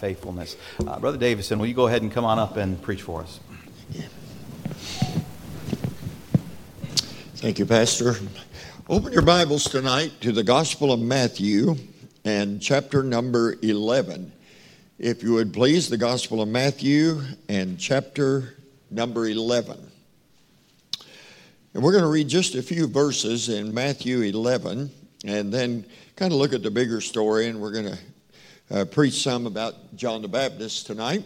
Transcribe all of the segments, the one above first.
faithfulness. Uh, Brother Davison, will you go ahead and come on up and preach for us? Thank you, Pastor. Open your Bibles tonight to the Gospel of Matthew and chapter number 11. If you would please, the Gospel of Matthew and chapter number 11. And we're going to read just a few verses in Matthew 11 and then kind of look at the bigger story. And we're going to uh, preach some about John the Baptist tonight.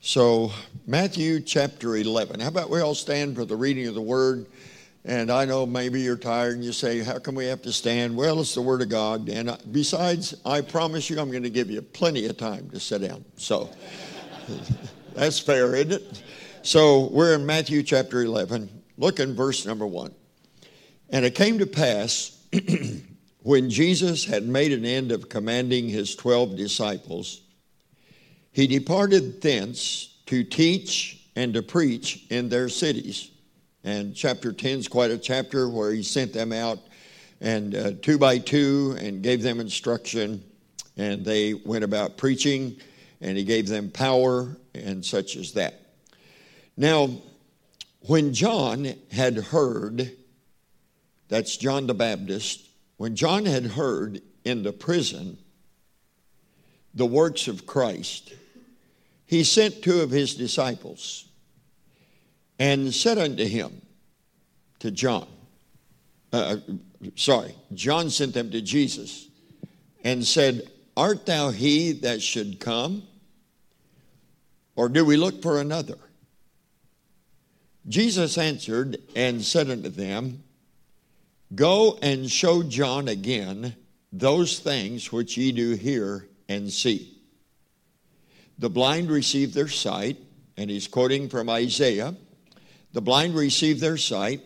So, Matthew chapter 11. How about we all stand for the reading of the word? And I know maybe you're tired and you say, How come we have to stand? Well, it's the Word of God. And besides, I promise you, I'm going to give you plenty of time to sit down. So that's fair, isn't it? So we're in Matthew chapter 11. Look in verse number 1. And it came to pass when Jesus had made an end of commanding his 12 disciples, he departed thence to teach and to preach in their cities and chapter 10 is quite a chapter where he sent them out and uh, two by two and gave them instruction. And they went about preaching, and he gave them power and such as that. Now, when John had heard, that's John the Baptist, when John had heard in the prison the works of Christ, he sent two of his disciples and said unto him, to John, uh, sorry, John sent them to Jesus and said, Art thou he that should come? Or do we look for another? Jesus answered and said unto them, Go and show John again those things which ye do hear and see. The blind receive their sight, and he's quoting from Isaiah the blind receive their sight,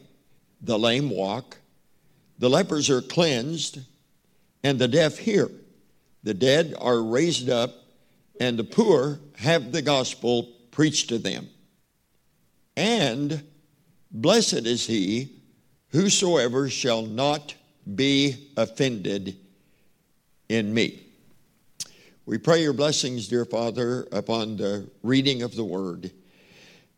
the lame walk, the lepers are cleansed, and the deaf hear. The dead are raised up, and the poor have the gospel preached to them. And blessed is he whosoever shall not be offended in me. We pray your blessings, dear Father, upon the reading of the word.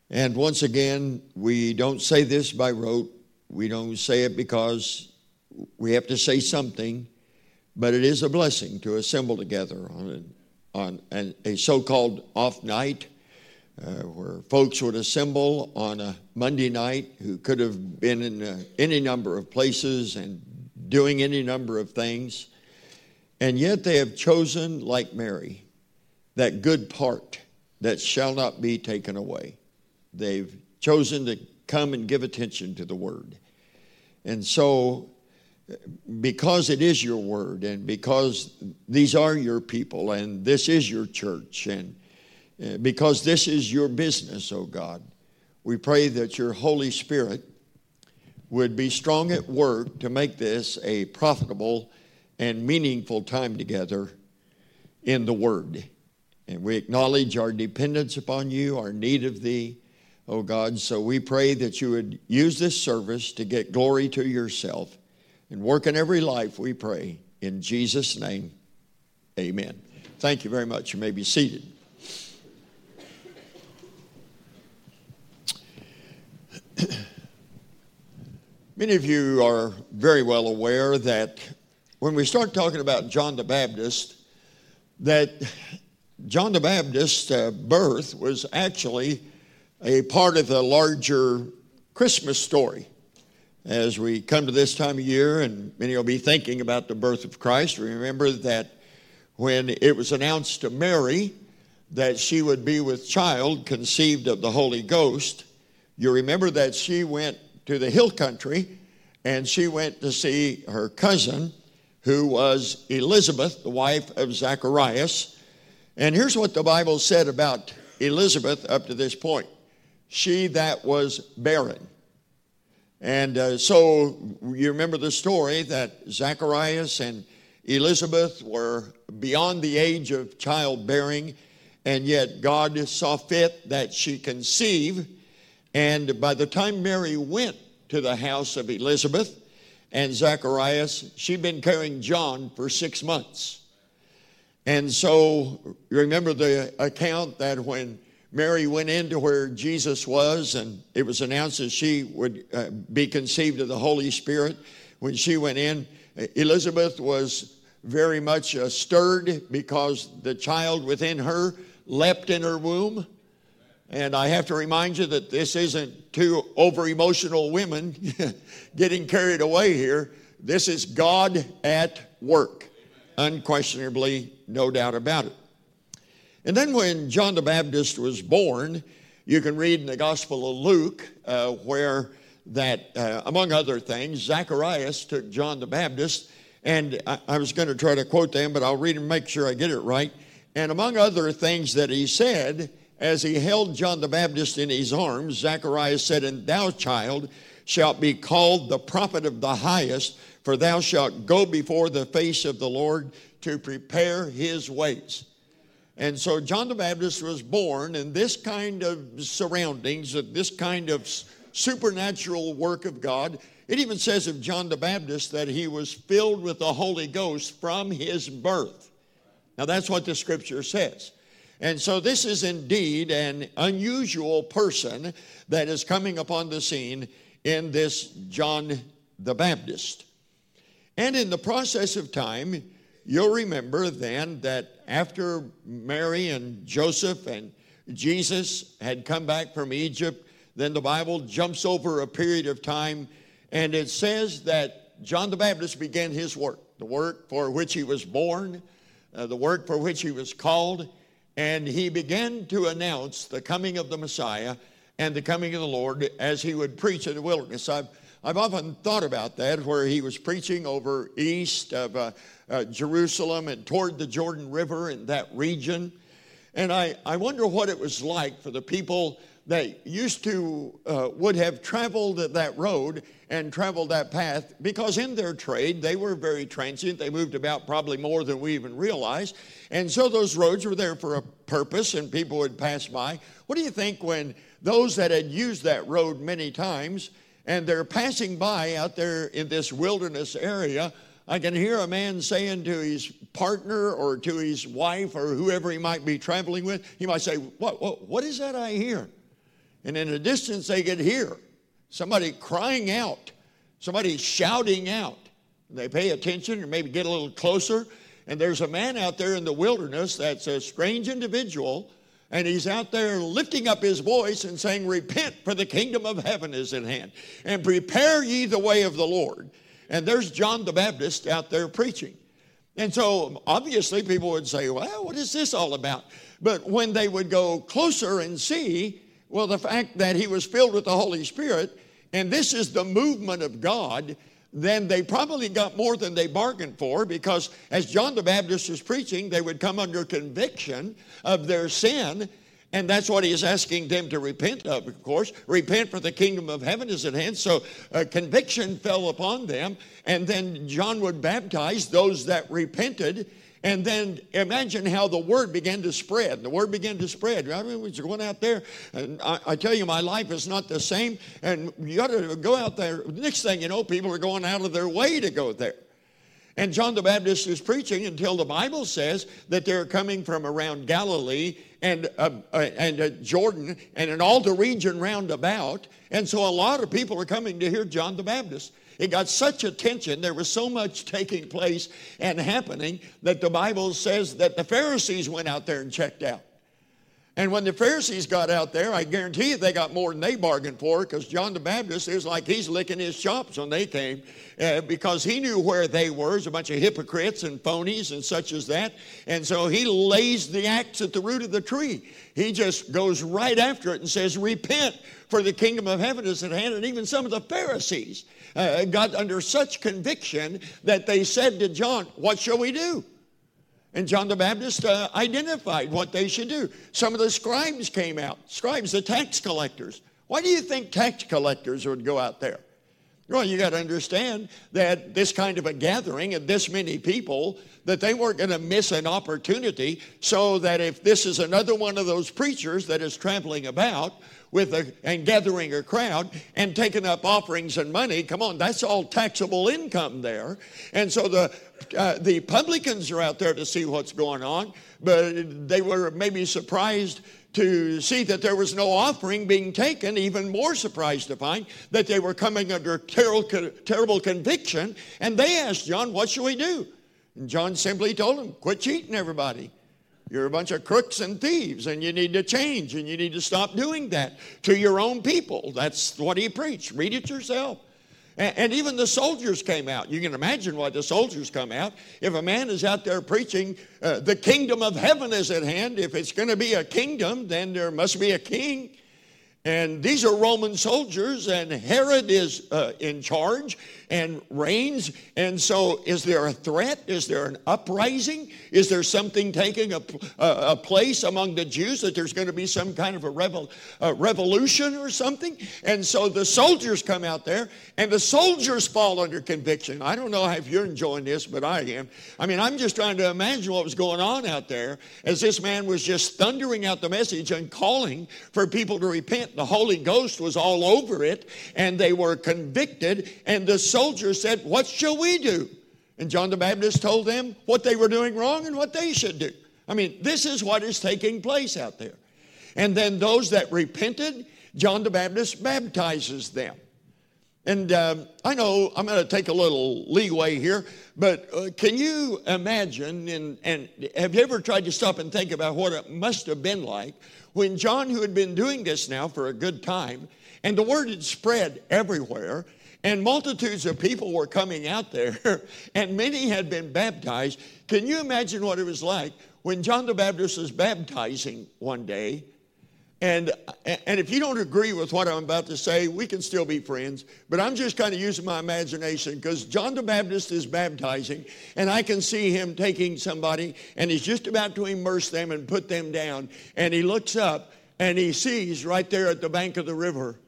And once again, we don't say this by rote. We don't say it because we have to say something, but it is a blessing to assemble together on, a, on an, a so called off night uh, where folks would assemble on a Monday night who could have been in uh, any number of places and doing any number of things. And yet they have chosen, like Mary, that good part that shall not be taken away. They've chosen to come and give attention to the Word. And so, because it is your Word, and because these are your people, and this is your church, and uh, Eh, because this is your business, oh God, we pray that your Holy Spirit would be strong at work to make this a profitable and meaningful time together in the Word. And we acknowledge our dependence upon you, our need of Thee, oh God. So we pray that you would use this service to get glory to yourself and work in every life, we pray. In Jesus' name, amen. Thank you very much. You may be seated. Many of you are very well aware that when we start talking about John the Baptist, that John the Baptist's uh, birth was actually a part of the larger Christmas story. As we come to this time of year, and many will be thinking about the birth of Christ, remember that when it was announced to Mary that she would be with child conceived of the Holy Ghost, you remember that she went to the hill country and she went to see her cousin, who was Elizabeth, the wife of Zacharias. And here's what the Bible said about Elizabeth up to this point she that was barren. And uh, so you remember the story that Zacharias and Elizabeth were beyond the age of childbearing, and yet God saw fit that she conceive. And by the time Mary went to the house of Elizabeth and Zacharias, she'd been carrying John for six months. And so you remember the account that when Mary went into where Jesus was, and it was announced that she would uh, be conceived of the Holy Spirit. When she went in, Elizabeth was very much uh, stirred because the child within her leapt in her womb. And I have to remind you that this isn't two over emotional women getting carried away here. This is God at work, unquestionably, no doubt about it. And then when John the Baptist was born, you can read in the Gospel of Luke uh, where that, uh, among other things, Zacharias took John the Baptist, and I, I was going to try to quote them, but I'll read and make sure I get it right. And among other things that he said, as he held John the Baptist in his arms, Zacharias said, And thou, child, shalt be called the prophet of the highest, for thou shalt go before the face of the Lord to prepare his ways. And so John the Baptist was born in this kind of surroundings, this kind of supernatural work of God. It even says of John the Baptist that he was filled with the Holy Ghost from his birth. Now, that's what the scripture says. And so, this is indeed an unusual person that is coming upon the scene in this John the Baptist. And in the process of time, you'll remember then that after Mary and Joseph and Jesus had come back from Egypt, then the Bible jumps over a period of time and it says that John the Baptist began his work, the work for which he was born, uh, the work for which he was called, and he began to announce the coming of the Messiah and the coming of the Lord as he would preach in the wilderness. I've, I've often thought about that, where he was preaching over east of uh, uh, Jerusalem and toward the Jordan River in that region. And I, I wonder what it was like for the people that used to, uh, would have traveled that road and traveled that path because in their trade they were very transient. They moved about probably more than we even realized. And so those roads were there for a purpose and people would pass by. What do you think when those that had used that road many times and they're passing by out there in this wilderness area? I can hear a man saying to his partner or to his wife or whoever he might be traveling with, he might say, What, what, what is that I hear? And in the distance, they could hear somebody crying out, somebody shouting out. They pay attention or maybe get a little closer. And there's a man out there in the wilderness that's a strange individual. And he's out there lifting up his voice and saying, Repent, for the kingdom of heaven is at hand. And prepare ye the way of the Lord. And there's John the Baptist out there preaching. And so obviously people would say, Well, what is this all about? But when they would go closer and see, well, the fact that he was filled with the Holy Spirit, and this is the movement of God, then they probably got more than they bargained for because as John the Baptist was preaching, they would come under conviction of their sin. And that's what he is asking them to repent of, of course. Repent for the kingdom of heaven is at hand. So a conviction fell upon them. And then John would baptize those that repented and then imagine how the word began to spread. The word began to spread. I mean, was going out there, and I, I, tell you, my life is not the same. And you got to go out there. Next thing you know, people are going out of their way to go there. And John the Baptist is preaching until the Bible says that they're coming from around Galilee and, uh, uh, and uh, Jordan and in all the region round about. And so a lot of people are coming to hear John the Baptist. It got such attention, there was so much taking place and happening that the Bible says that the Pharisees went out there and checked out. And when the Pharisees got out there, I guarantee you they got more than they bargained for because John the Baptist is like he's licking his chops when they came uh, because he knew where they were. There's a bunch of hypocrites and phonies and such as that. And so he lays the axe at the root of the tree. He just goes right after it and says, Repent, for the kingdom of heaven is at hand. And even some of the Pharisees uh, got under such conviction that they said to John, What shall we do? And John the Baptist uh, identified what they should do. Some of the scribes came out, scribes, the tax collectors. Why do you think tax collectors would go out there? Well, you got to understand that this kind of a gathering of this many people, that they weren't going to miss an opportunity so that if this is another one of those preachers that is traveling about with a, and gathering a crowd and taking up offerings and money, come on, that's all taxable income there. And so the uh, the publicans are out there to see what's going on, but they were maybe surprised to see that there was no offering being taken, even more surprised to find that they were coming under terrible, terrible conviction. And they asked John, What should we do? And John simply told them, Quit cheating everybody. You're a bunch of crooks and thieves, and you need to change, and you need to stop doing that to your own people. That's what he preached. Read it yourself. And, even the soldiers came out. You can imagine why the soldiers come out. If a man is out there preaching, uh, the kingdom of heaven is at hand, if it's going to be a kingdom, then there must be a king. And these are Roman soldiers, and Herod is uh, in charge and reigns. And so, is there a threat? Is there an uprising? Is there something taking a, a, a place among the Jews that there's going to be some kind of a, revol, a revolution or something? And so the soldiers come out there, and the soldiers fall under conviction. I don't know if you're enjoying this, but I am. I mean, I'm just trying to imagine what was going on out there as this man was just thundering out the message and calling for people to repent the Holy Ghost was all over it, and they were convicted. And the soldiers said, What shall we do? And John the Baptist told them what they were doing wrong and what they should do. I mean, this is what is taking place out there. And then those that repented, John the Baptist baptizes them. And um, I know I'm going to take a little leeway here, but uh, can you imagine, and, and have you ever tried to stop and think about what it must have been like when John, who had been doing this now for a good time, and the word had spread everywhere, and multitudes of people were coming out there, and many had been baptized. Can you imagine what it was like when John the Baptist was baptizing one day? And, and if you don't agree with what I'm about to say, we can still be friends. But I'm just kind of using my imagination because John the Baptist is baptizing, and I can see him taking somebody, and he's just about to immerse them and put them down. And he looks up and he sees right there at the bank of the river.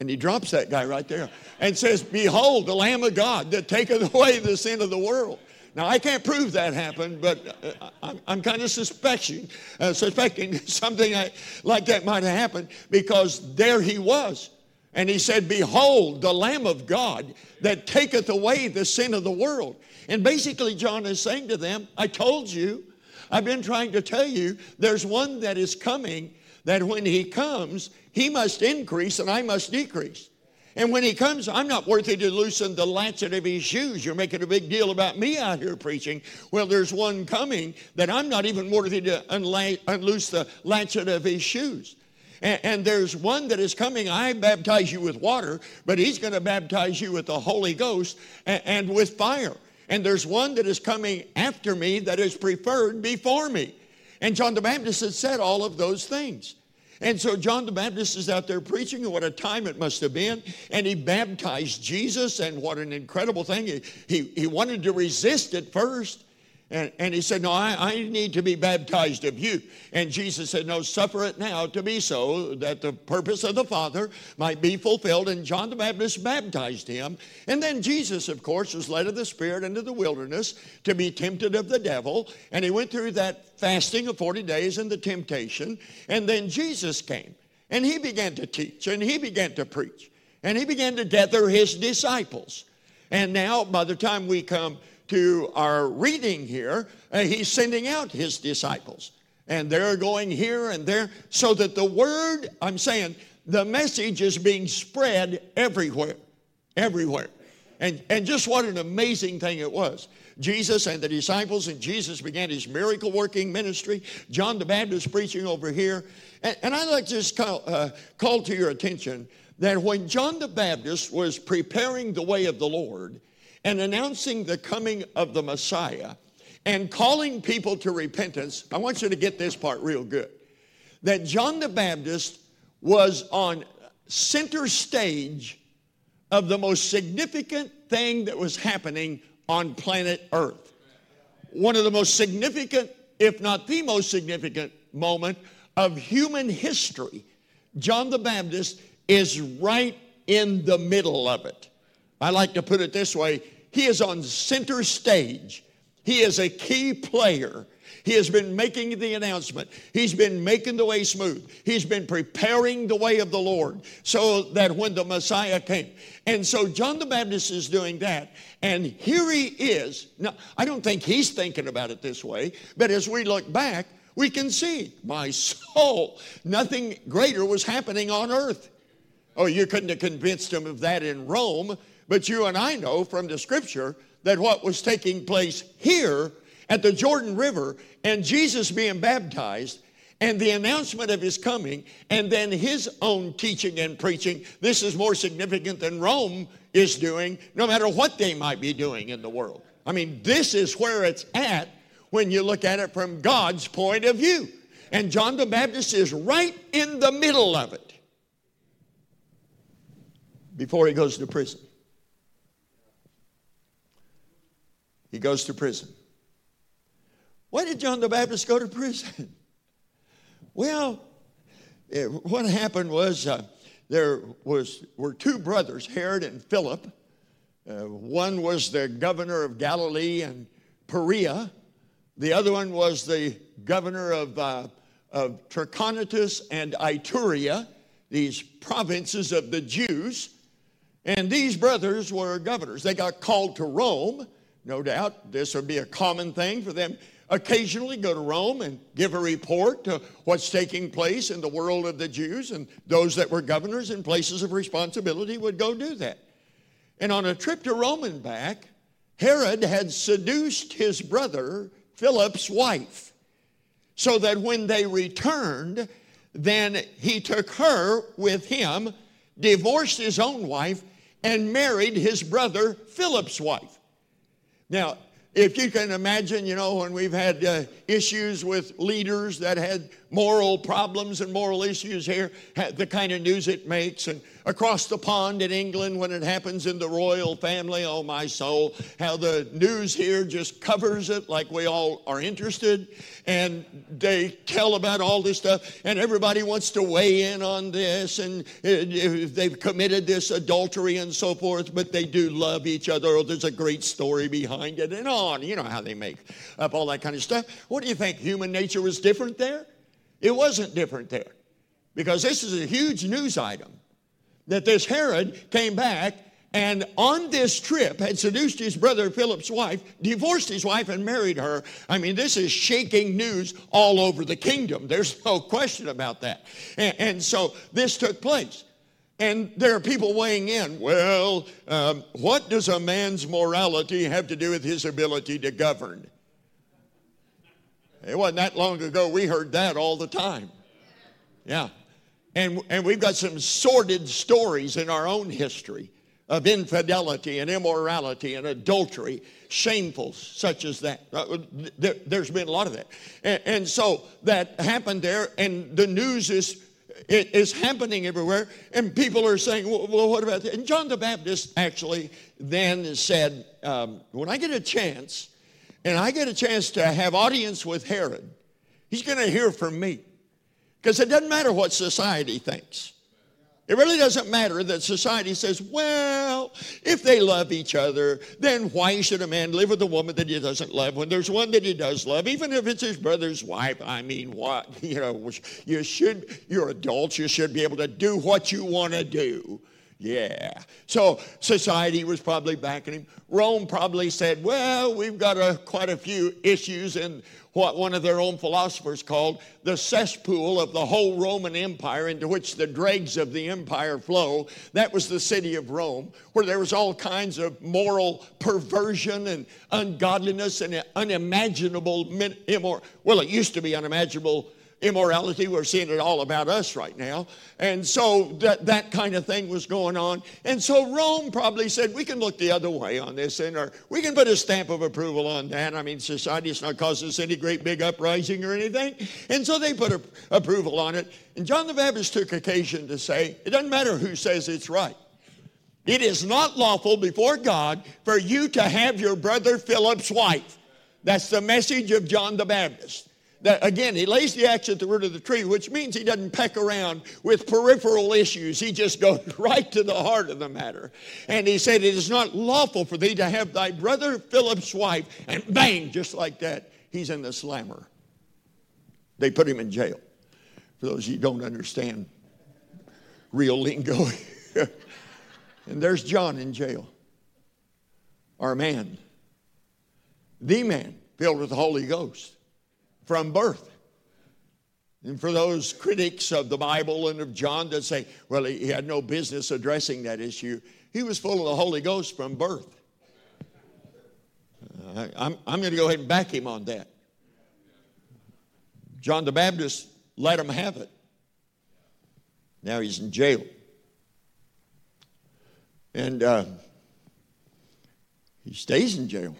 And he drops that guy right there and says, Behold, the Lamb of God that taketh away the sin of the world. Now, I can't prove that happened, but uh, I'm, I'm kind of suspecting, uh, suspecting something like that might have happened because there he was. And he said, Behold, the Lamb of God that taketh away the sin of the world. And basically, John is saying to them, I told you, I've been trying to tell you, there's one that is coming that when he comes, he must increase and I must decrease. And when he comes, I'm not worthy to loosen the latchet of his shoes. You're making a big deal about me out here preaching. Well, there's one coming that I'm not even worthy to unla- unloose the latchet of his shoes. And, and there's one that is coming. I baptize you with water, but he's going to baptize you with the Holy Ghost and, and with fire. And there's one that is coming after me that is preferred before me. And John the Baptist had said all of those things. And so John the Baptist is out there preaching, and what a time it must have been. And he baptized Jesus, and what an incredible thing. He, he, he wanted to resist at first. And, and he said, No, I, I need to be baptized of you. And Jesus said, No, suffer it now to be so, that the purpose of the Father might be fulfilled. And John the Baptist baptized him. And then Jesus, of course, was led of the Spirit into the wilderness to be tempted of the devil. And he went through that fasting of 40 days and the temptation. And then Jesus came. And he began to teach, and he began to preach, and he began to gather his disciples. And now, by the time we come to our reading here, uh, he's sending out his disciples. And they're going here and there so that the word, I'm saying, the message is being spread everywhere. Everywhere. And, and just what an amazing thing it was. Jesus and the disciples, and Jesus began his miracle working ministry. John the Baptist preaching over here. And, and I'd like to just call, uh, call to your attention that when John the Baptist was preparing the way of the Lord, and announcing the coming of the Messiah and calling people to repentance, I want you to get this part real good. That John the Baptist was on center stage of the most significant thing that was happening on planet Earth. One of the most significant, if not the most significant moment of human history. John the Baptist is right in the middle of it. I like to put it this way he is on center stage, he is a key player. He has been making the announcement. He's been making the way smooth. He's been preparing the way of the Lord so that when the Messiah came. And so John the Baptist is doing that. And here he is. Now, I don't think he's thinking about it this way, but as we look back, we can see my soul, nothing greater was happening on earth. Oh, you couldn't have convinced him of that in Rome, but you and I know from the scripture that what was taking place here at the Jordan River and Jesus being baptized and the announcement of his coming and then his own teaching and preaching, this is more significant than Rome is doing, no matter what they might be doing in the world. I mean, this is where it's at when you look at it from God's point of view. And John the Baptist is right in the middle of it before he goes to prison. He goes to prison. Why did John the Baptist go to prison? well, it, what happened was uh, there was, were two brothers, Herod and Philip. Uh, one was the governor of Galilee and Perea. The other one was the governor of, uh, of Trachonitis and Ituraea, these provinces of the Jews. And these brothers were governors. They got called to Rome. No doubt this would be a common thing for them occasionally go to Rome and give a report to what's taking place in the world of the Jews, and those that were governors in places of responsibility would go do that. And on a trip to Rome and back, Herod had seduced his brother Philip's wife, so that when they returned, then he took her with him, divorced his own wife, and married his brother Philip's wife. Now, if you can imagine, you know, when we've had uh, issues with leaders that had moral problems and moral issues here, the kind of news it makes, and across the pond in England when it happens in the royal family, oh my soul, how the news here just covers it like we all are interested, and they tell about all this stuff, and everybody wants to weigh in on this, and uh, they've committed this adultery and so forth, but they do love each other, or there's a great story behind it, and on. You know how they make up all that kind of stuff. What do you think? Human nature was different there? It wasn't different there because this is a huge news item that this Herod came back and on this trip had seduced his brother Philip's wife, divorced his wife, and married her. I mean, this is shaking news all over the kingdom. There's no question about that. And, and so this took place. And there are people weighing in. Well, um, what does a man's morality have to do with his ability to govern? It wasn't that long ago we heard that all the time. Yeah. And, and we've got some sordid stories in our own history of infidelity and immorality and adultery, shameful such as that. Uh, there, has been a lot of that. And, and, so that happened there, and the news is, is happening everywhere, and people are saying, well, well what about that? And John the Baptist actually then said, um, when I get a chance, and I get a chance to have audience with Herod, he's going to hear from me. Because it doesn't matter what society thinks. It really doesn't matter that society says, well, if they love each other, then why should a man live with a woman that he doesn't love when there's one that he does love, even if it's his brother's wife? I mean, what? You know, you should, you're adults, you should be able to do what you want to do. Yeah. So society was probably backing him. Rome probably said, well, we've got a, quite a few issues in what one of their own philosophers called the cesspool of the whole Roman Empire into which the dregs of the empire flow. That was the city of Rome, where there was all kinds of moral perversion and ungodliness and unimaginable, immor- well, it used to be unimaginable immorality. We're seeing it all about us right now. And so that, that kind of thing was going on. And so Rome probably said, we can look the other way on this, and or we can put a stamp of approval on that. I mean, society is not causing us any great big uprising or anything. And so they put a, approval on it. And John the Baptist took occasion to say, it doesn't matter who says it's right. It is not lawful before God for you to have your brother Philip's wife. That's the message of John the Baptist. That, again, he lays the axe at the root of the tree, which means he doesn't peck around with peripheral issues. He just goes right to the heart of the matter. And he said, It is not lawful for thee to have thy brother Philip's wife. And bang, just like that, he's in the slammer. They put him in jail. For those of you who don't understand real lingo. and there's John in jail. Our man. The man filled with the Holy Ghost from birth. And for those critics of the Bible and of John that say, well, he had no business addressing that issue, he was full of the Holy Ghost from birth. Uh, I'm, I'm going to go ahead and back him on that. John the Baptist let him have it. Now he's in jail. And uh, he stays in jail.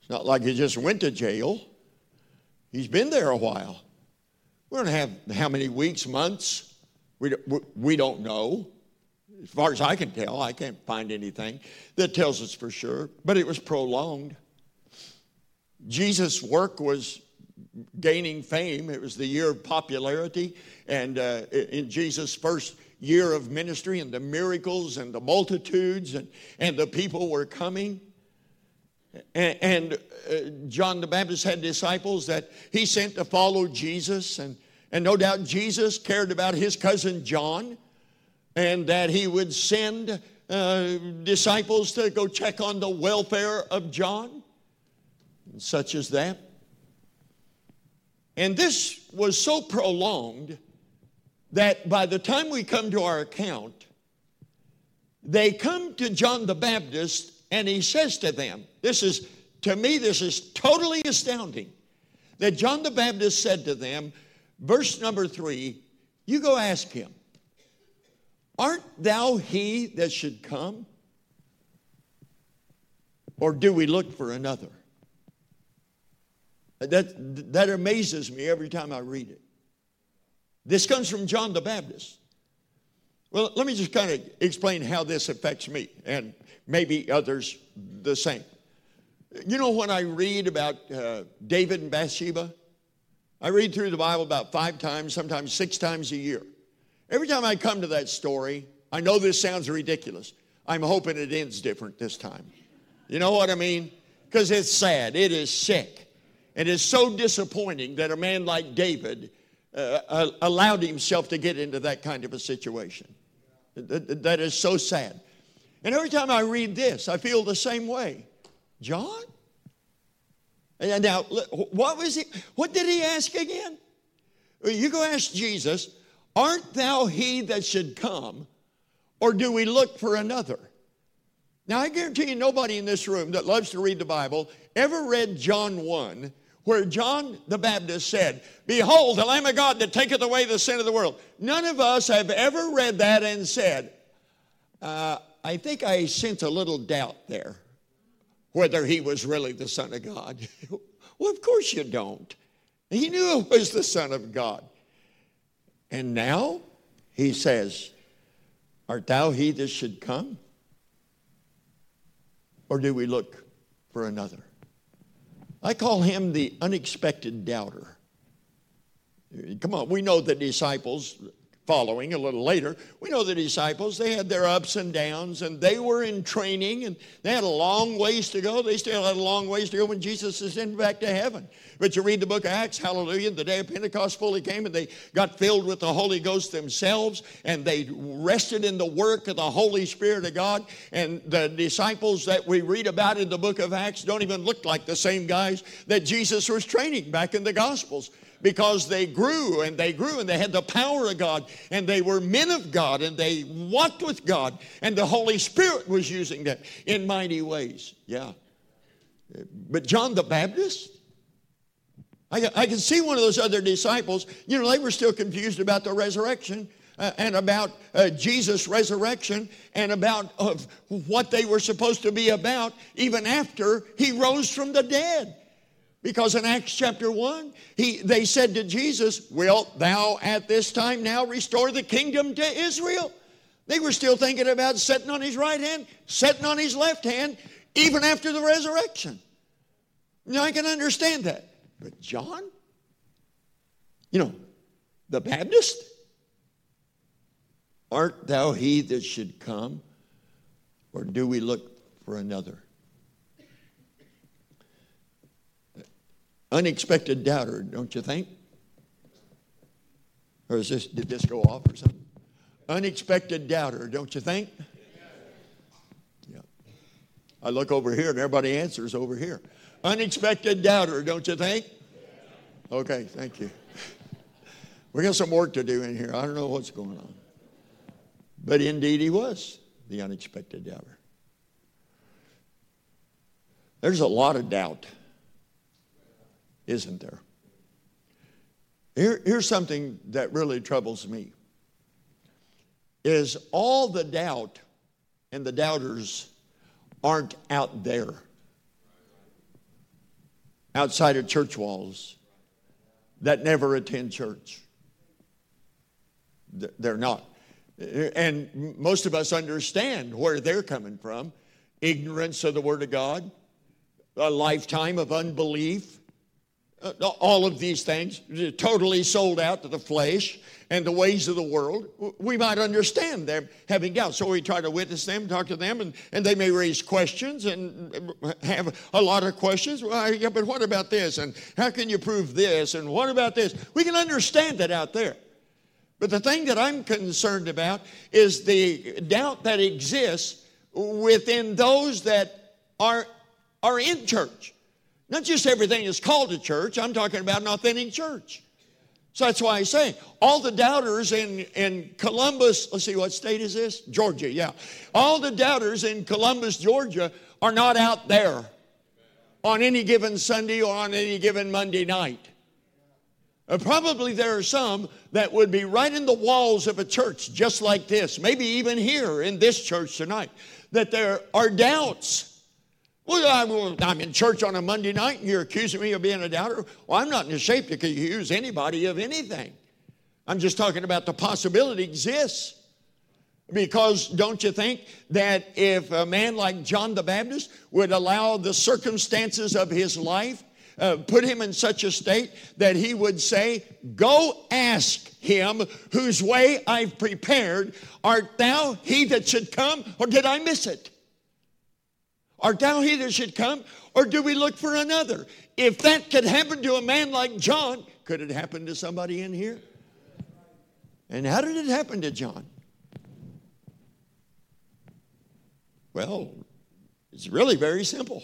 It's not like he just went to jail, he's been there a while. We don't have how many weeks, months, we, we don't know. As far as I can tell, I can't find anything that tells us for sure, but it was prolonged. Jesus' work was gaining fame. It was the year of popularity. And uh, in Jesus' first year of ministry, and the miracles and the multitudes, and, and the people were coming. And, uh, John the Baptist had disciples that he sent to follow Jesus. And, and no doubt Jesus cared about his cousin John and that he would send uh, disciples to go check on the welfare of John, such as that. And this was so prolonged that by the time we come to our account, they come to John the Baptist and he says to them, This is, to me, this is totally astounding. That John the Baptist said to them, verse number three, you go ask him, Aren't thou he that should come? Or do we look for another? That, that amazes me every time I read it. This comes from John the Baptist. Well, let me just kind of explain how this affects me and maybe others the same. You know, when I read about uh, David and Bathsheba, I read through the Bible about five times, sometimes six times a year. Every time I come to that story, I know this sounds ridiculous. I'm hoping it ends different this time. You know what I mean? Because it's sad, it is sick. And it's so disappointing that a man like David uh, uh, allowed himself to get into that kind of a situation. That, is so sad. And every time I read this, I feel the same way. John? And now, what was he? What did he ask again? You go ask Jesus, Aren't thou he that should come, or do we look for another? Now, I guarantee you, nobody in this room that loves to read the Bible ever read John 1 where John the Baptist said, Behold, the Lamb of God that taketh away the sin of the world. None of us have ever read that and said, uh, I think I sense a little doubt there whether he was really the Son of God. well, of course you don't. He knew it was the Son of God. And now he says, Art thou he that should come? Or do we look for another? I call him the unexpected doubter. Come on, we know the disciples following a little later, we know the disciples, they had their ups and downs and they were in training and they had a long ways to go. They still had a long ways to go when Jesus ascended back to heaven. But you read the book of Acts, hallelujah, the day of Pentecost fully came and they got filled with the Holy Ghost themselves and they rested in the work of the Holy Spirit of God. And the disciples that we read about in the book of Acts don't even look like the same guys that Jesus was training back in the Gospels because they grew and they grew and they had the power of God and they were men of God and they walked with God and the Holy Spirit was using them in mighty ways. Yeah. But John the Baptist, I, I can see one of those other disciples, you know, they were still confused about the resurrection. Uh, and about uh, Jesus' resurrection and about of what they were supposed to be about even after he rose from the dead. Because in Acts chapter 1, he, they said to Jesus, Wilt thou at this time now restore the kingdom to Israel? They were still thinking about sitting on his right hand, sitting on his left hand, even after the resurrection. Now I can understand that. But John, you know, the Baptist, art thou he that should come, or do we look for another? Unexpected doubter, don't you think? Or is this, did this go off or something? Unexpected doubter, don't you think? Yeah. I look over here and everybody answers over here. Unexpected doubter, don't you think? Okay, thank you. We got some work to do in here. I don't know what's going on. But indeed, he was the unexpected doubter. There's a lot of doubt, isn't there? Here, here's something that really troubles me. Is all the doubt and the doubters aren't out there. Outside of church walls that never attend church. They're not. And most of us understand where they're coming from. Ignorance of the word of god a lifetime of unbelief uh, all of these things, totally sold out to the flesh and the ways of the world, we might understand them having doubts. So we try to witness them, talk to them, and, and they may raise questions and have a lot of questions. Well, yeah, but what about this? And how can you prove this? And what about this? We can understand that out there. But the thing that I'm concerned about is the doubt that exists within those that are, are in church. Not just everything is called a church, I'm talking about an authentic church. So that's why I say all the doubters in, in Columbus, let's see, what state is this? Georgia, yeah. All the doubters in Columbus, Georgia are not out there on any given Sunday or on any given Monday night. And probably there are some that would be right in the walls of a church just like this, maybe even here in this church tonight, that there are doubts well, I'm in church on a Monday night and you're accusing me of being a doubter. Well, I'm not in the shape to accuse anybody of anything. I'm just talking about the possibility exists. Because don't you think that if a man like John the Baptist would allow the circumstances of his life, uh, put him in such a state that he would say, Go ask him whose way I've prepared. Art thou he that should come, or did I miss it? Art thou he that should come, or do we look for another? If that could happen to a man like John, could it happen to somebody in here? And how did it happen to John? Well, it's really very simple.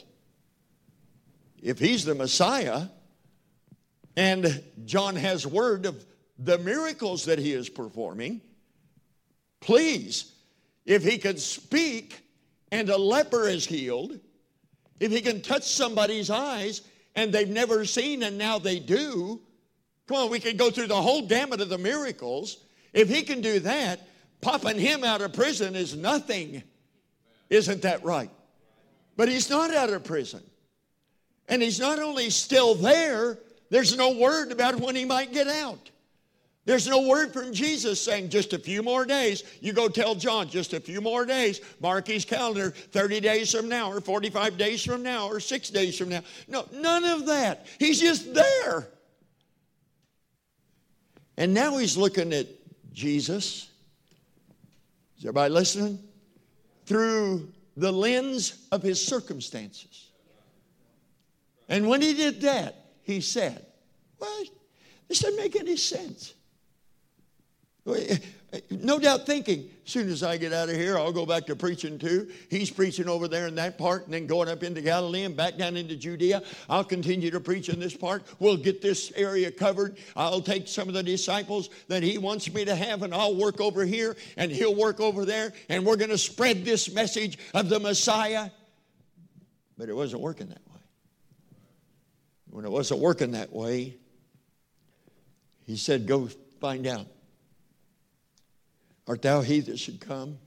If he's the Messiah, and John has word of the miracles that he is performing, please, if he could speak and a leper is healed, if he can touch somebody's eyes and they've never seen and now they do, come on, we can go through the whole gamut of the miracles. If he can do that, popping him out of prison is nothing. Isn't that right? But he's not out of prison. And he's not only still there, there's no word about when he might get out. There's no word from Jesus saying just a few more days. You go tell John just a few more days. Mark his calendar 30 days from now, or 45 days from now, or six days from now. No, none of that. He's just there. And now he's looking at Jesus. Is everybody listening? Through the lens of his circumstances. And when he did that, he said, Well, this doesn't make any sense. No doubt thinking, soon as I get out of here, I'll go back to preaching too. He's preaching over there in that part and then going up into Galilee and back down into Judea. I'll continue to preach in this part. We'll get this area covered. I'll take some of the disciples that he wants me to have and I'll work over here and he'll work over there and we're going to spread this message of the Messiah. But it wasn't working that way. When it wasn't working that way, he said, Go find out. Art thou he that should come?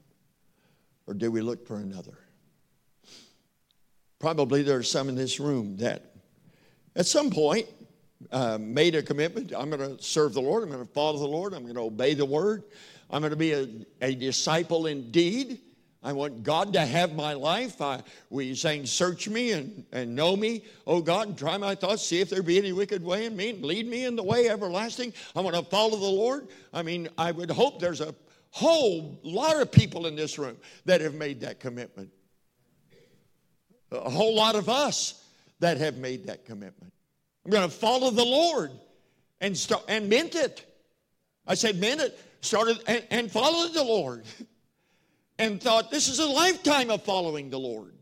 Or do we look for another? Probably there are some in this room that at some point uh, made a commitment. I'm going to serve the Lord. I'm going to follow the Lord. I'm going to obey the word. I'm going to be a, a disciple indeed. I want God to have my life. I, we saying, Search me and, and know me, oh God, and try my thoughts, see if there be any wicked way in me, and lead me in the way everlasting. I want to follow the Lord. I mean, I would hope there's a whole lot of people in this room that have made that commitment. A whole lot of us that have made that commitment. I'm going to follow the Lord. And, start, and meant it. I said, meant it. Started and, and followed the Lord. And thought, this is a lifetime of following the Lord.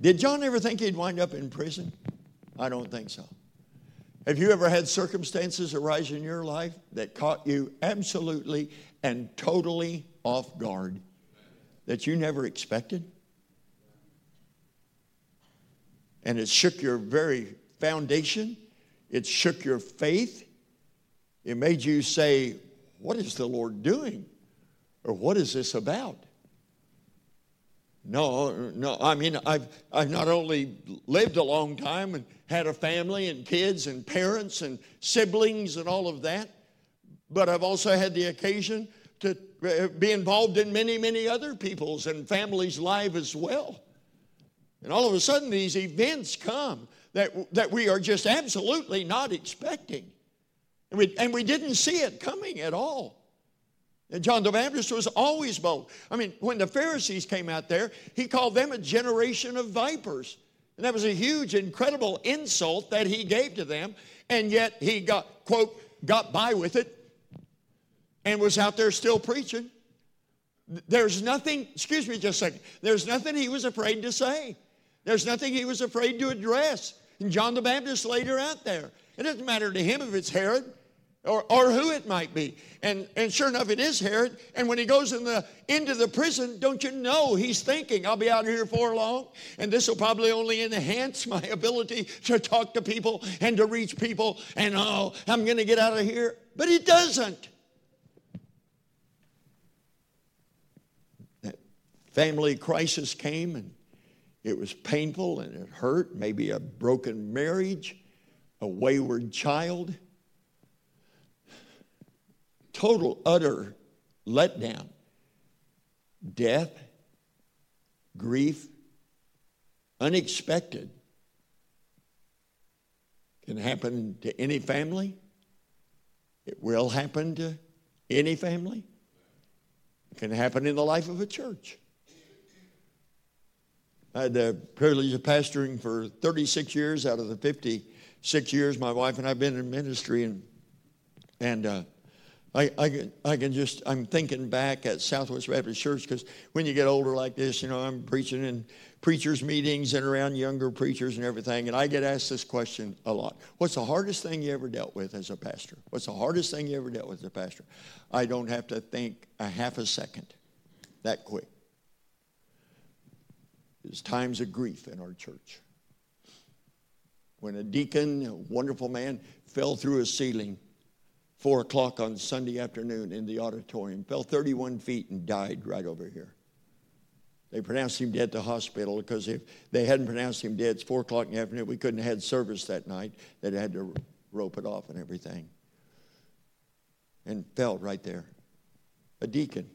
Did John ever think he'd wind up in prison? I don't think so. Have you ever had circumstances arise in your life that caught you absolutely and totally off guard that you never expected? And it shook your very foundation, it shook your faith, it made you say, What is the Lord doing? Or what is this about? No, no. I mean, I've, I've not only lived a long time and had a family and kids and parents and siblings and all of that, but I've also had the occasion to uh, be involved in many, many other people's and families' lives as well. And all of a sudden, these events come that, that we are just absolutely not expecting. And we, and we didn't see it coming at all. And John the Baptist was always bold. I mean, when the Pharisees came out there, he called them a generation of vipers. And that was a huge, incredible insult that he gave to them. And yet he got, quote, got by with it and was out there still preaching. There's nothing, excuse me just a second, there's nothing he was afraid to say. There's nothing he was afraid to address. And John the Baptist laid her out there. It doesn't matter to him if it's Herod or, or who it might be. And, and sure enough, it is Herod. And when he goes in the, into the prison, don't you know he's thinking, I'll be out here for long, and this will probably only enhance my ability to talk to people and to reach people, and oh, I'm going to get out of here. But he doesn't. Family crisis came, and it was painful and it hurt, maybe a broken marriage, a wayward child total, utter letdown. Death, grief, unexpected can happen to any family. It will happen to any family. It can happen in the life of a church. I had the privilege of pastoring for 36 years out of the 56 years my wife and I have been in ministry, and and uh, I, I, can, I can just, I'm thinking back at Southwest Baptist Church because when you get older like this, you know, I'm preaching in preachers' meetings and around younger preachers and everything, and I get asked this question a lot What's the hardest thing you ever dealt with as a pastor? What's the hardest thing you ever dealt with as a pastor? I don't have to think a half a second that quick. There's times of grief in our church. When a deacon, a wonderful man, fell through a ceiling 4 o'clock on Sunday afternoon in the auditorium, fell 31 feet and died right over here. They pronounced him dead at the hospital because if they hadn't pronounced him dead, it's 4 o'clock in the afternoon, we couldn't have had service that night. They'd had to rope it off and everything. And fell right there. A deacon.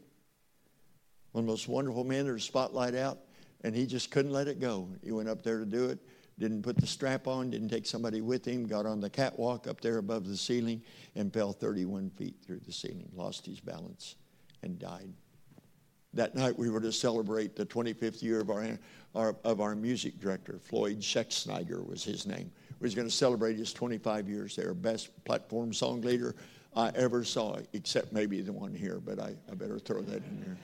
One of the most wonderful men, there's spotlight out, and he just couldn't let it go. He went up there to do it didn't put the strap on, didn't take somebody with him, got on the catwalk up there above the ceiling and fell 31 feet through the ceiling, lost his balance, and died. That night we were to celebrate the 25th year of our, our of our music director, Floyd Schexnayder was his name. We was going to celebrate his 25 years there, best platform song leader I ever saw, except maybe the one here, but I, I better throw that in there.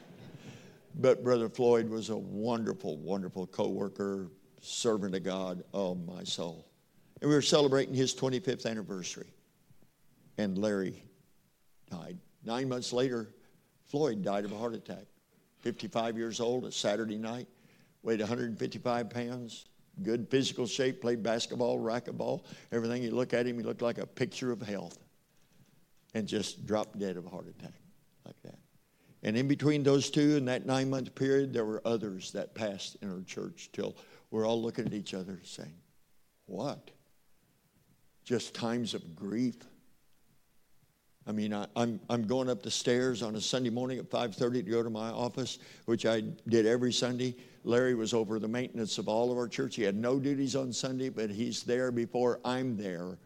But Brother Floyd was a wonderful, wonderful co-worker, servant of God, oh my soul. And we were celebrating his 25th anniversary. And Larry died. Nine months later, Floyd died of a heart attack. 55 years old, a Saturday night, weighed 155 pounds, good physical shape, played basketball, racquetball, everything. You look at him, he looked like a picture of health. And just dropped dead of a heart attack like that. And in between those two, in that nine month period, there were others that passed in our church till we're all looking at each other saying, What? Just times of grief. I mean, I, am I'm, I'm going up the stairs on a Sunday morning at 5:30 to go to my office, which I did every Sunday. Larry was over the maintenance of all of our church. He had no duties on Sunday, but he's there before I'm there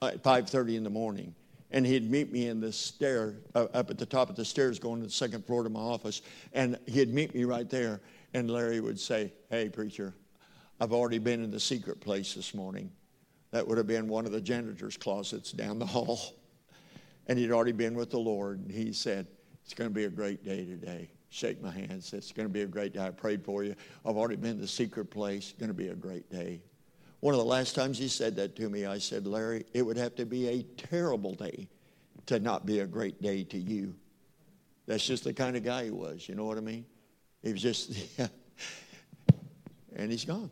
at 5:30 in the morning. And he'd meet me in the stair uh, up at the top of the stairs, going to the second floor to my office, and he'd meet me right there. And Larry would say, Hey, preacher, I've already been in the secret place this morning. That would have been one of the janitor's closets down the hall. And he'd already been with the Lord. And he said, It's going to be a great day today. Shake my hand. Said, It's going to be a great day. I prayed for you. I've already been in the secret place. It's going to be a great day. One of the last times he said that to me, I said, Larry, it would have to be a terrible day to not be a great day to you. That's just the kind of guy he was. You know what I mean? He was just, yeah. And he's gone.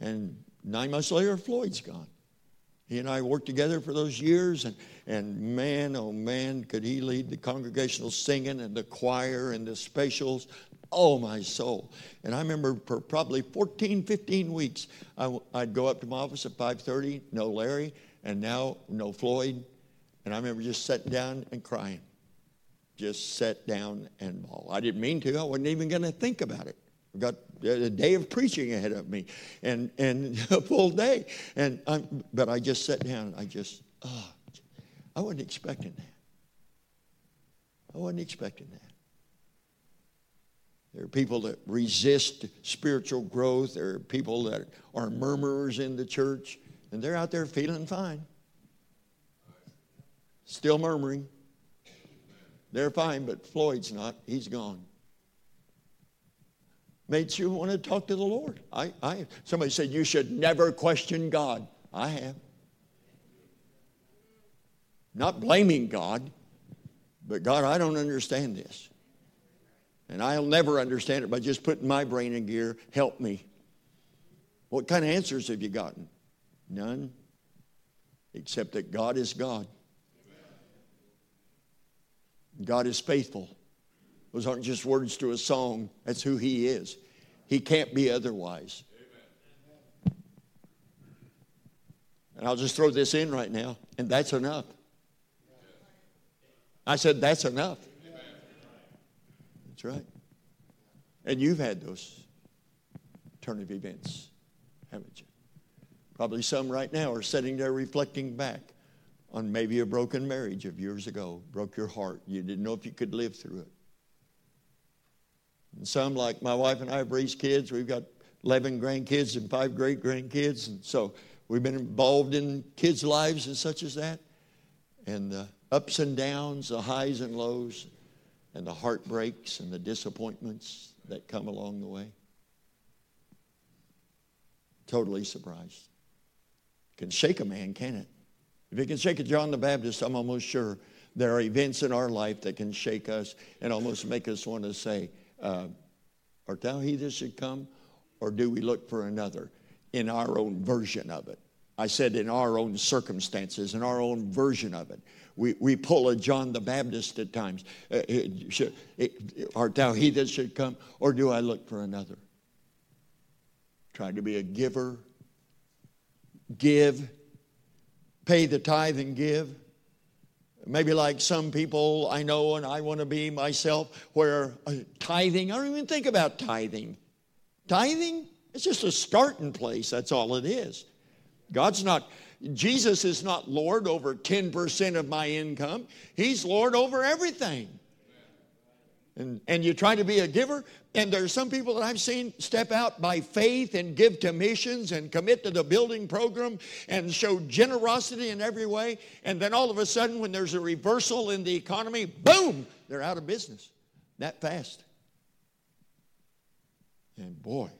And nine months later, Floyd's gone. He and I worked together for those years, and, and man, oh man, could he lead the congregational singing and the choir and the specials. Oh, my soul. And I remember for probably 14, 15 weeks, I, would go up to my office at 5.30, no Larry, and now no Floyd. And I remember just sitting down and crying. Just sat down and bawl. I didn't mean to. I wasn't even going to think about it. I've got a day of preaching ahead of me and, and a full day. And I'm, but I just sat down and I just, oh, I wasn't expecting that. I wasn't expecting that. There are people that resist spiritual growth. There are people that are murmurers in the church, and they're out there feeling fine. Still murmuring. They're fine, but Floyd's not. He's gone. Makes you want to talk to the Lord. I, I, somebody said you should never question God. I have. Not blaming God, but God, I don't understand this. And I'll never understand it by just putting my brain in gear. Help me. What kind of answers have you gotten? None. Except that God is God. God is faithful. Those aren't just words to a song, that's who He is. He can't be otherwise. And I'll just throw this in right now, and that's enough. I said, that's enough. That's right. And you've had those turn of events, haven't you? Probably some right now are sitting there reflecting back on maybe a broken marriage of years ago, broke your heart. You didn't know if you could live through it. And some, like my wife and I, have raised kids. We've got 11 grandkids and five great grandkids. And so we've been involved in kids' lives and such as that. And the ups and downs, the highs and lows and the heartbreaks and the disappointments that come along the way. Totally surprised. Can shake a man, can it? If it can shake a John the Baptist, I'm almost sure there are events in our life that can shake us and almost make us want to say, uh, Art thou he that should come, or do we look for another in our own version of it? I said in our own circumstances, in our own version of it. We, we pull a John the Baptist at times. Uh, should, art thou he that should come, or do I look for another? Trying to be a giver, give, pay the tithe and give. Maybe like some people I know and I want to be myself, where uh, tithing, I don't even think about tithing. Tithing, it's just a starting place, that's all it is. God's not, Jesus is not Lord over 10% of my income. He's Lord over everything. And, and you try to be a giver, and there are some people that I've seen step out by faith and give to missions and commit to the building program and show generosity in every way. And then all of a sudden, when there's a reversal in the economy, boom, they're out of business that fast. And boy,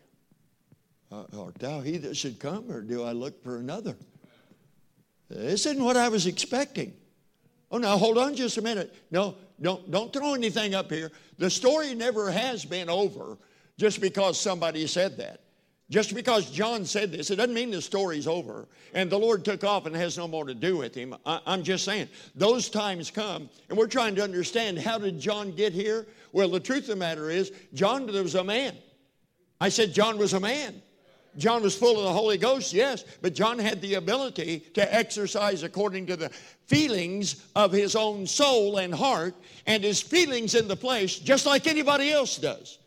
uh, art thou he that should come, or do I look for another? This isn't what I was expecting. Oh, now hold on just a minute. No, don't, don't throw anything up here. The story never has been over just because somebody said that. Just because John said this, it doesn't mean the story's over and the Lord took off and has no more to do with him. I, I'm just saying, those times come, and we're trying to understand how did John get here? Well, the truth of the matter is, John was a man. I said John was a man. John was full of the Holy Ghost, yes, but John had the ability to exercise according to the feelings of his own soul and heart and his feelings in the flesh, just like anybody else does.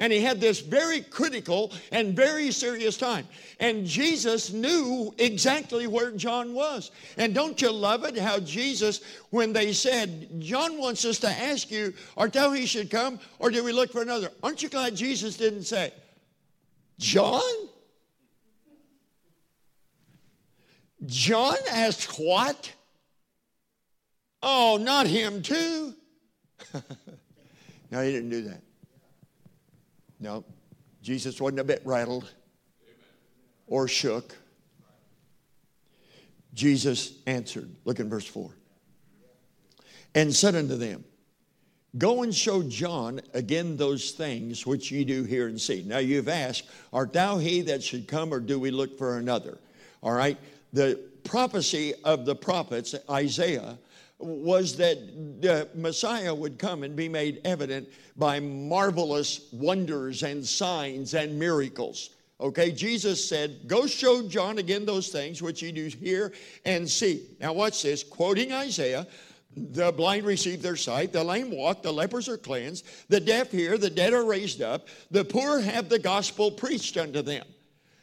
And he had this very critical and very serious time. And Jesus knew exactly where John was. And don't you love it how Jesus, when they said, John wants us to ask you, art thou he should come, or do we look for another? Aren't you glad Jesus didn't say, John? John asked what? Oh, not him too. no, he didn't do that. No, Jesus wasn't a bit rattled or shook. Jesus answered. Look in verse 4. And said unto them, Go and show John again those things which ye do hear and see. Now you've asked, Art thou he that should come, or do we look for another? All right. The prophecy of the prophets, Isaiah, was that the Messiah would come and be made evident by marvelous wonders and signs and miracles. Okay, Jesus said, Go show John again those things which you do hear and see. Now, watch this, quoting Isaiah. The blind receive their sight, the lame walk, the lepers are cleansed, the deaf hear, the dead are raised up, the poor have the gospel preached unto them.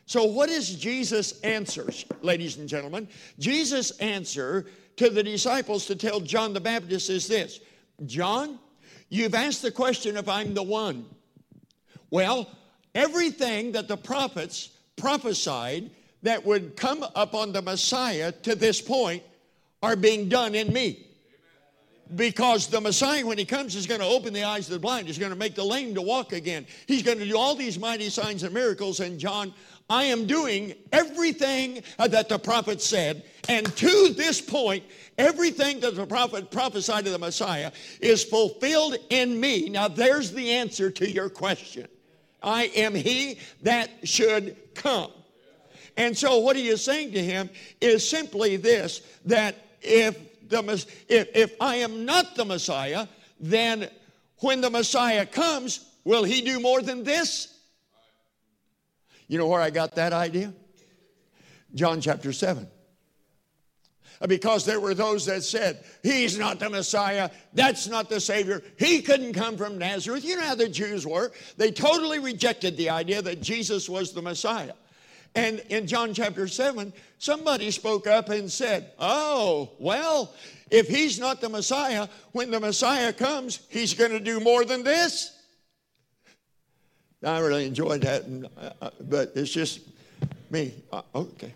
So, what is Jesus' answer, ladies and gentlemen? Jesus' answer to the disciples to tell John the Baptist is this John, you've asked the question if I'm the one. Well, everything that the prophets prophesied that would come upon the Messiah to this point are being done in me. Because the Messiah, when he comes, is going to open the eyes of the blind. He's going to make the lame to walk again. He's going to do all these mighty signs and miracles. And John, I am doing everything uh, that the prophet said. And to this point, everything that the prophet prophesied to the Messiah is fulfilled in me. Now, there's the answer to your question. I am he that should come. And so, what he is saying to him is simply this that if the, if, if I am not the Messiah, then when the Messiah comes, will he do more than this? You know where I got that idea? John chapter 7. Because there were those that said, He's not the Messiah, that's not the Savior, He couldn't come from Nazareth. You know how the Jews were. They totally rejected the idea that Jesus was the Messiah. And in John chapter 7, somebody spoke up and said, Oh, well, if he's not the Messiah, when the Messiah comes, he's going to do more than this. I really enjoyed that, and, uh, uh but it's just me. Uh, okay.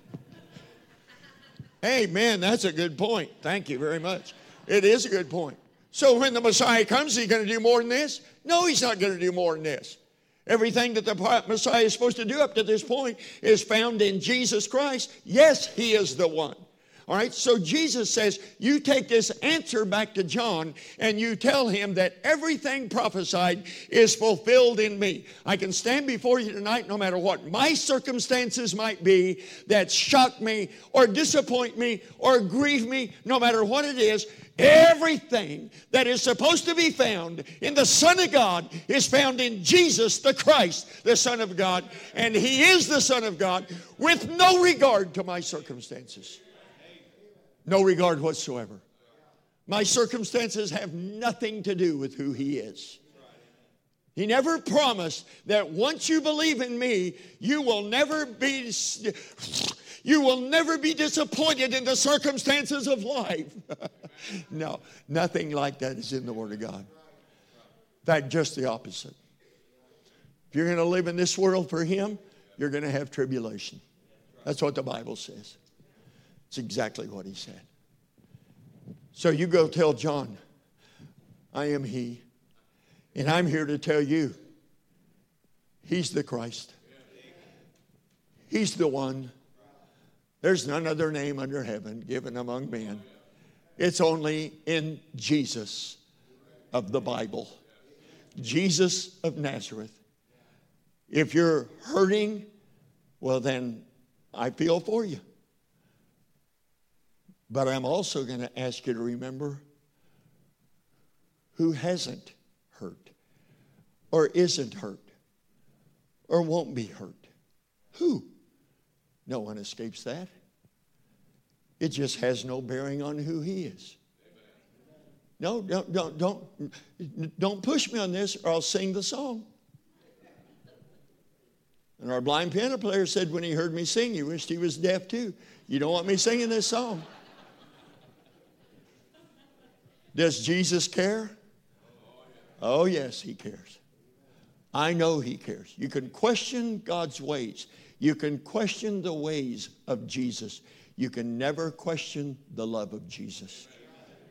man, That's a good point. Thank you very much. It is a good point. So when the Messiah comes, is he going to do more than this? No, he's not going to do more than this. Everything that the Messiah is supposed to do up to this point is found in Jesus Christ. Yes, He is the one. All right, so Jesus says, You take this answer back to John and you tell him that everything prophesied is fulfilled in me. I can stand before you tonight, no matter what my circumstances might be that shock me or disappoint me or grieve me, no matter what it is. Everything that is supposed to be found in the Son of God is found in Jesus the Christ, the Son of God. And He is the Son of God with no regard to my circumstances. No regard whatsoever. My circumstances have nothing to do with who He is. He never promised that once you believe in me, you will never be you will never be disappointed in the circumstances of life. no, nothing like that is in the Word of God. In fact, just the opposite. If you're going to live in this world for Him, you're going to have tribulation. That's what the Bible says. It's exactly what He said. So you go tell John, I am He, and I'm here to tell you, He's the Christ. He's the one there's none other name under heaven given among men. It's only in Jesus of the Bible, Jesus of Nazareth. If you're hurting, well, then I feel for you. But I'm also going to ask you to remember who hasn't hurt, or isn't hurt, or won't be hurt. Who? No one escapes that. It just has no bearing on who he is. No, don't, don't, don't, don't push me on this or I'll sing the song. And our blind piano player said when he heard me sing, he wished he was deaf too. You don't want me singing this song. Does Jesus care? Oh, yes, he cares. I know he cares. You can question God's ways. You can question the ways of Jesus. you can never question the love of Jesus.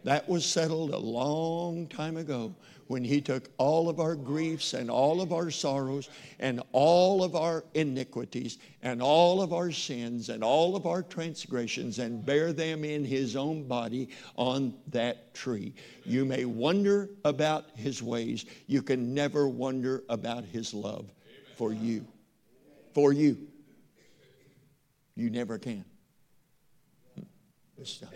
That was settled a long time ago when He took all of our griefs and all of our sorrows and all of our iniquities and all of our sins and all of our transgressions and bear them in His own body on that tree. You may wonder about His ways, you can never wonder about His love for you. For you. You never can. Hmm. It's done.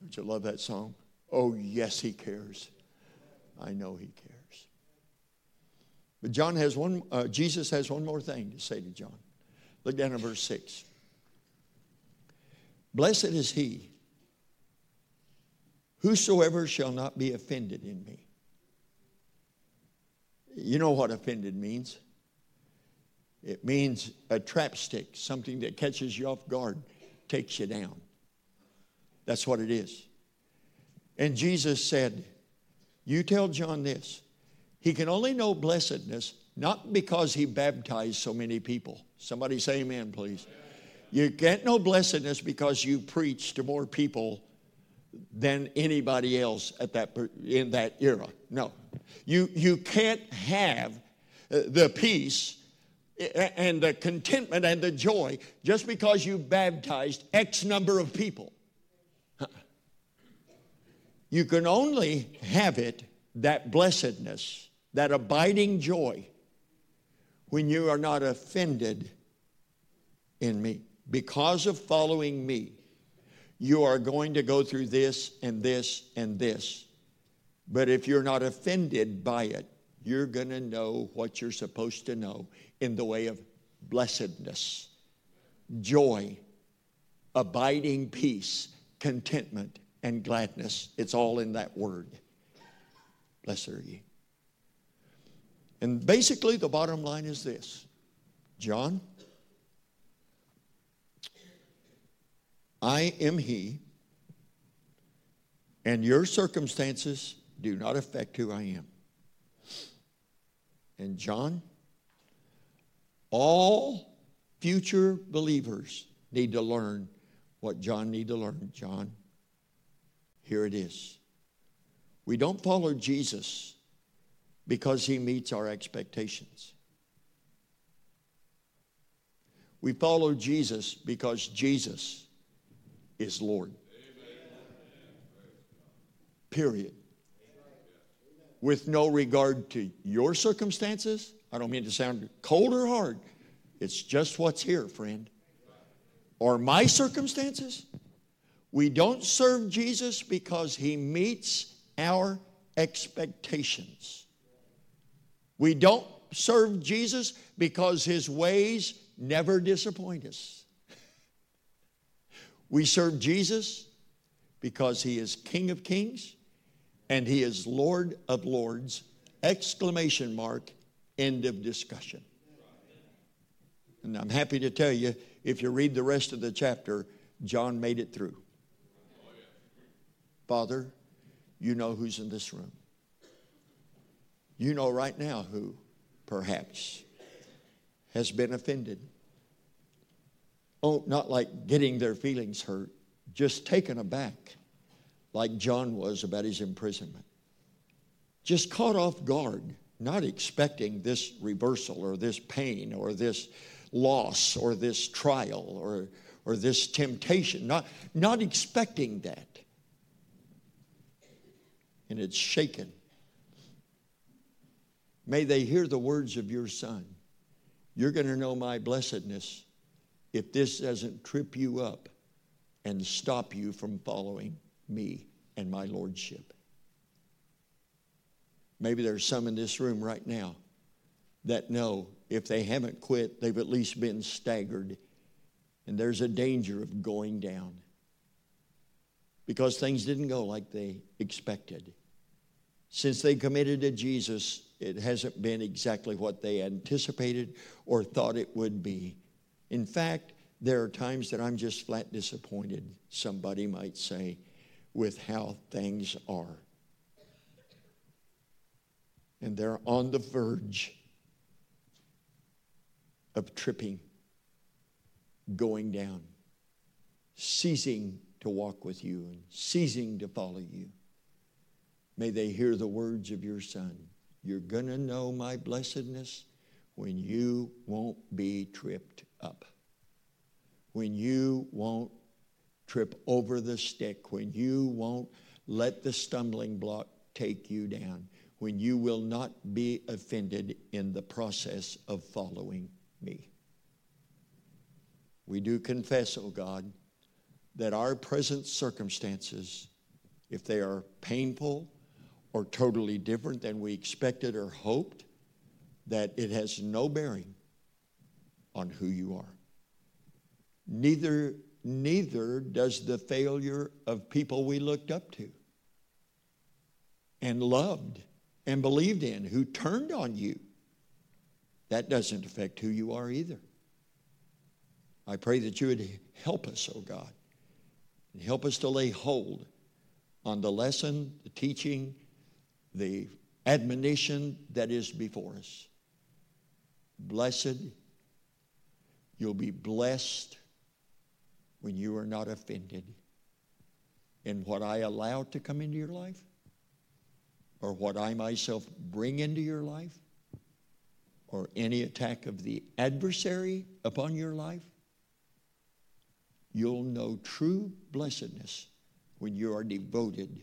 Don't you love that song? Oh, yes, he cares. I know he cares. But John has one, uh, Jesus has one more thing to say to John. Look down at verse 6. Blessed is he whosoever shall not be offended in me. You know what offended means? It means a trap stick, something that catches you off guard, takes you down. That's what it is. And Jesus said, You tell John this. He can only know blessedness not because he baptized so many people. Somebody say amen, please. You can't know blessedness because you preach to more people than anybody else at that in that era. No. You you can't have uh, the peace and the contentment and the joy just because you baptized X number of people. You can only have it, that blessedness, that abiding joy, when you are not offended in me. Because of following me, you are going to go through this and this and this. But if you're not offended by it, you're going to know what you're supposed to know in the way of blessedness, joy, abiding peace, contentment, and gladness. It's all in that word. Blessed are ye. And basically, the bottom line is this John, I am He, and your circumstances do not affect who I am. And John, all future believers need to learn what John need to learn. John, here it is. We don't follow Jesus because he meets our expectations. We follow Jesus because Jesus is Lord. Period. With no regard to your circumstances. I don't mean to sound cold or hard. It's just what's here, friend. Or my circumstances. We don't serve Jesus because he meets our expectations. We don't serve Jesus because his ways never disappoint us. We serve Jesus because he is King of Kings and he is Lord of Lords. Exclamation mark, end of discussion. And I'm happy to tell you, if you read the rest of the chapter, John made it through. Father, you know who's in this room. You know right now who, perhaps, has been offended. Oh, not like getting their feelings hurt, just taken aback, like John was about his imprisonment. Just caught off guard, not expecting this reversal or this pain or this loss or this trial or, or this temptation, not, not expecting that and it's shaken. May they hear the words of your son. You're going to know my blessedness if this doesn't trip you up and stop you from following me and my lordship. Maybe there's some in this room right now that know if they haven't quit, they've at least been staggered, and there's a danger of going down because things didn't go like they expected. Since they committed to Jesus, it hasn't been exactly what they anticipated or thought it would be. In fact, there are times that I'm just flat disappointed, somebody might say, with how things are. And they're on the verge of tripping going down, ceasing to walk with you and ceasing to follow you. May they hear the words of your Son. You're going to know my blessedness when you won't be tripped up, when you won't trip over the stick, when you won't let the stumbling block take you down, when you will not be offended in the process of following me. We do confess, O oh God, that our present circumstances, if they are painful or totally different than we expected or hoped, that it has no bearing on who you are. Neither, neither does the failure of people we looked up to and loved and believed in who turned on you. That doesn't affect who you are either. I pray that you would help us, oh God, and help us to lay hold on the lesson, the teaching, the admonition that is before us. Blessed, you'll be blessed when you are not offended in what I allow to come into your life or what I myself bring into your life or any attack of the adversary upon your life, you'll know true blessedness when you are devoted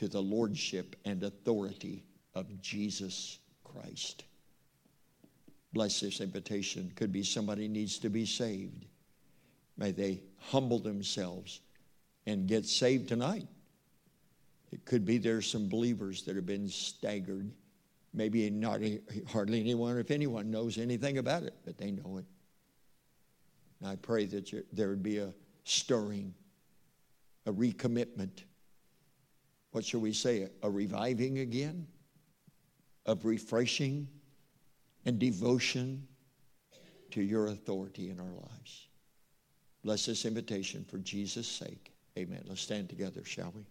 to the lordship and authority of Jesus Christ. Bless this invitation. Could be somebody needs to be saved. May they humble themselves and get saved tonight. It could be there's some believers that have been staggered. Maybe not hardly anyone, if anyone knows anything about it, but they know it. And I pray that there would be a stirring, a recommitment. What shall we say? A reviving again of refreshing and devotion to your authority in our lives. Bless this invitation for Jesus' sake. Amen. Let's stand together, shall we?